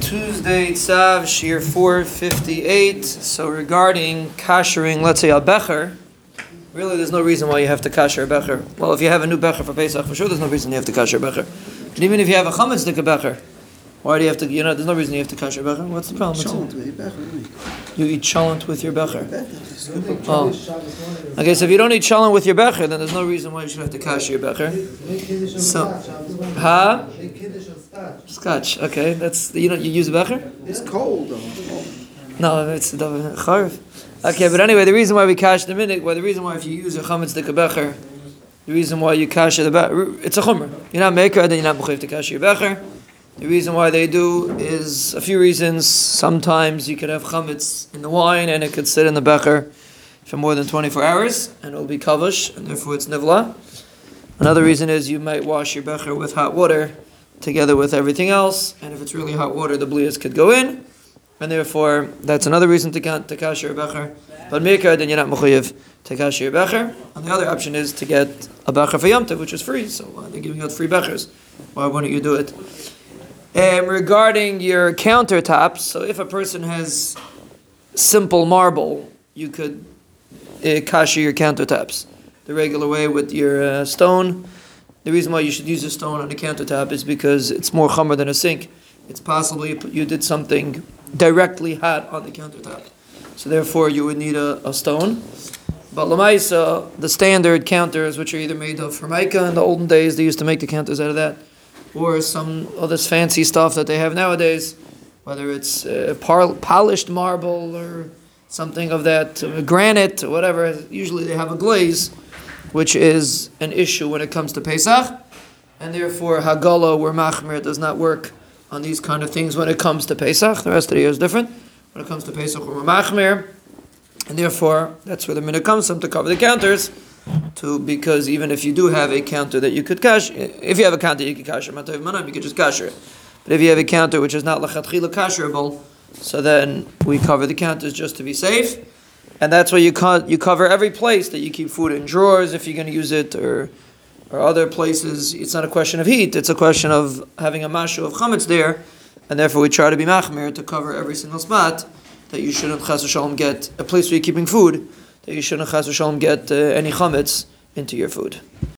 Tuesday, Tzav, Shiur 458. So regarding kashering, let's say a becher, really there's no reason why you have to kasher a becher. Well, if you have a new becher for Pesach, for sure there's no reason you have to kasher a becher. And even if you have a chametz becher, why do you have to, you know, there's no reason you have to kasher a becher. What's the problem? Cholent with your becher. You eat cholent with your becher. Becher. Oh. Okay, so if you don't eat cholent with your becher, then there's no reason why you should have to kasher your becher. So, huh? Scotch. Okay, that's you know you use a becher. It's cold though. No, it's the charv. Okay, but anyway, the reason why we kash the minute, why the reason why if you use a chametz the becher, the reason why you kash the becher, it's a chumrah. You're not maker, then you're not mechayiv to kash your becher. The reason why they do is a few reasons. Sometimes you could have chametz in the wine and it could sit in the becher for more than 24 hours and it will be kavush and therefore it's nivla. Another reason is you might wash your becher with hot water together with everything else, and if it's really hot water, the blias could go in, and therefore that's another reason to to kash your becher. But mikra, then you're not mechuyev to your becher. And the other option is to get a becher for Yom Tov, which is free. So uh, they're giving out free bechers. Why wouldn't you do it? Um, regarding your countertops, so if a person has simple marble, you could uh, kasha your countertops the regular way with your uh, stone. The reason why you should use a stone on a countertop is because it's more chummer than a sink. It's possible you, you did something directly hot on the countertop. So therefore you would need a, a stone. But Lamaisa, the standard counters, which are either made of formica in the olden days, they used to make the counters out of that, or some of this fancy stuff that they have nowadays, whether it's uh, par- polished marble or something of that, uh, granite, or whatever. Usually they have a glaze which is an issue when it comes to Pesach, and therefore Hagala or Machmir does not work on these kind of things when it comes to Pesach. The rest of the year is different. When it comes to Pesach, we're Machmir, and therefore that's where the minute comes from to cover the counters. To because even if you do have a counter that you could cash, if you have a counter you could cash it, you could just cash it. But if you have a counter which is not lachatchila kasherable, so then we cover the counters just to be safe and that's why you co- you cover every place that you keep food in drawers if you're going to use it or or other places. It's not a question of heat; it's a question of having a mashu of chametz there, and therefore we try to be machmir to cover every single spot that you shouldn't chas get a place where you're keeping food you shouldn't chas v'shalom get uh, any chametz into your food.